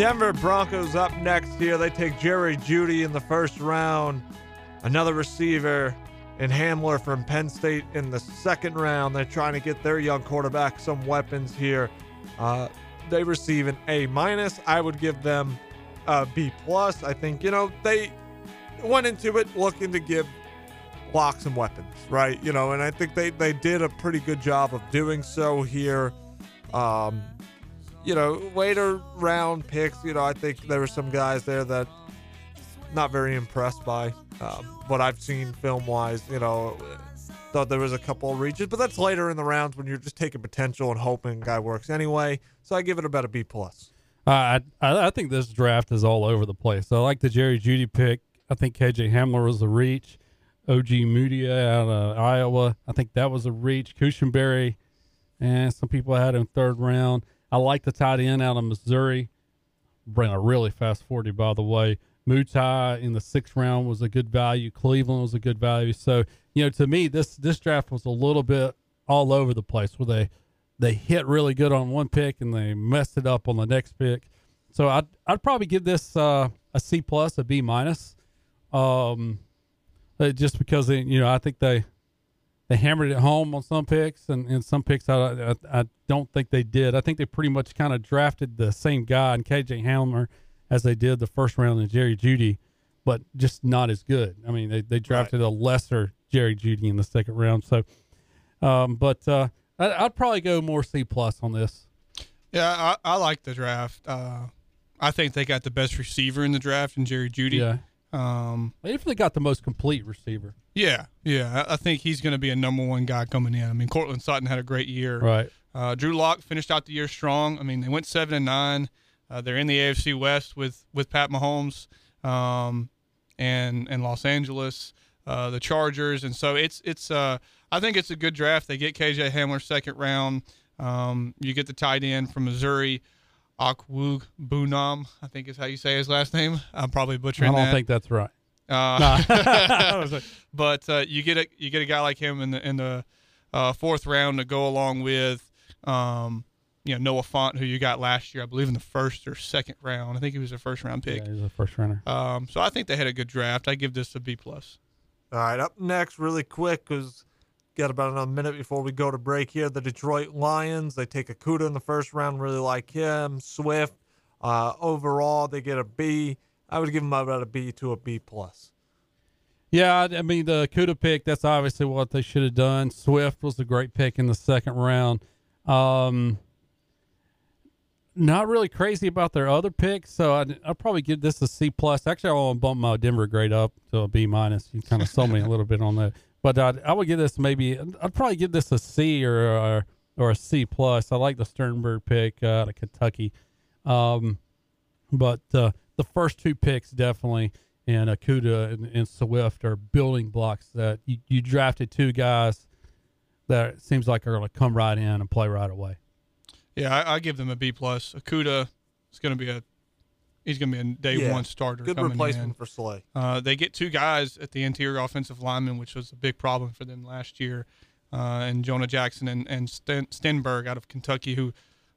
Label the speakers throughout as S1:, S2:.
S1: Denver Broncos up next here. They take Jerry Jeudy in the first round. Another receiver and Hamler from Penn State in the second round. They're trying to get their young quarterback some weapons here. Uh, they receive an A minus. I would give them a B plus. I think you know they went into it looking to give Lock some weapons, right? You know, and I think they they did a pretty good job of doing so here. Um, you know, later round picks. You know, I think there were some guys there that not very impressed by um, what I've seen film wise. You know, thought there was a couple of reaches, but that's later in the rounds when you're just taking potential and hoping guy works anyway. So I give it about a B plus.
S2: Uh, I I think this draft is all over the place. I like the Jerry Jeudy pick. I think KJ Hamler was a reach. Ojemudia out of Iowa. I think that was a reach. Cushenberry, and some people had him third round. I like the tight end out of Missouri. Ran a really fast 40, by the way. Muti in the sixth round was a good value. Cleveland was a good value. So, you know, to me, this this draft was a little bit all over the place where they they hit really good on one pick and they messed it up on the next pick. So I'd I'd probably give this uh, a C plus, a B minus. Um, uh, just because they, you know I think they they hammered it home on some picks and, and some picks I, I, I don't think they did. I think they pretty much kind of drafted the same guy in KJ Hamler as they did the first round in Jerry Jeudy, but just not as good. I mean they, they drafted right. a lesser Jerry Jeudy in the second round. So, um, but uh, I, would probably go more C plus on this.
S3: Yeah, I, I like the draft. Uh, I think they got the best receiver in the draft in Jerry Jeudy.
S2: Yeah. Um, if they definitely got the most complete receiver.
S3: Yeah, yeah. I, I think he's going to be a number one guy coming in. I mean, Courtland Sutton had a great year.
S2: Right.
S3: Uh, Drew Lock finished out the year strong. I mean, they went seven and nine. Uh, they're in the AFC West with with Pat Mahomes, um, and and Los Angeles, uh, the Chargers, and so it's it's. Uh, I think it's a good draft. They get KJ Hamler second round. Um, you get the tight end from Missouri. Akwug Bunam, I think is how you say his last name. I'm probably butchering.
S2: I don't
S3: that.
S2: think that's right.
S3: Uh, but uh, you get a you get a guy like him in the in the uh, fourth round to go along with, um, you know Noah Fant, who you got last year, I believe in the first or second round. I think he was a first round pick.
S2: Yeah, he's a first rounder.
S3: Um, so I think they had a good draft. I give this a B plus.
S1: All right, up next, really quick, because got about another minute before we go to break here. The Detroit Lions, they take Okudah in the first round, really like him. Swift, uh, overall, they get a B. I would give them about a B to a B plus.
S2: Yeah, I mean the Okudah pick. That's obviously what they should have done. Swift was a great pick in the second round. Um, not really crazy about their other picks, so I will probably give this a C plus. Actually, I want to bump my Denver grade up to a B minus. You kind of sold me a little bit on that. But I'd, I would give this maybe I'd probably give this a C or a, or a C plus. I like the Stenberg pick uh, out of Kentucky, um, but uh, the first two picks definitely and Okudah and, and Swift are building blocks that you, you drafted two guys that seems like are going to come right in and play right away.
S3: Yeah, I, I give them a B plus. Okudah is going to be a he's going to be a day yeah. one starter.
S1: Good replacement in. for Slay.
S3: Uh, they get two guys at the interior offensive lineman, which was a big problem for them last year, uh, and Jonah Jackson and and Sten, Stenberg out of Kentucky, who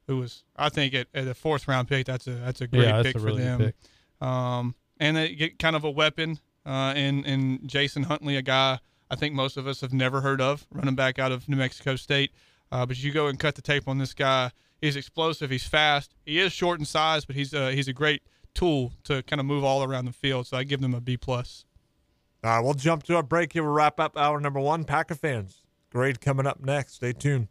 S3: who was I think at, at a fourth round pick. That's a that's a great
S2: yeah,
S3: pick
S2: a
S3: for
S2: really
S3: them. Um, and they get kind of a weapon uh, in in Jason Huntley, a guy I think most of us have never heard of, running back out of New Mexico State. Uh, but you go and cut the tape on this guy. He's explosive. He's fast. He is short in size, but he's uh, he's a great tool to kind of move all around the field. So I give them a B plus.
S1: All right, we'll jump to a break here. We'll wrap up hour number one. Packer fans, grade coming up next. Stay tuned.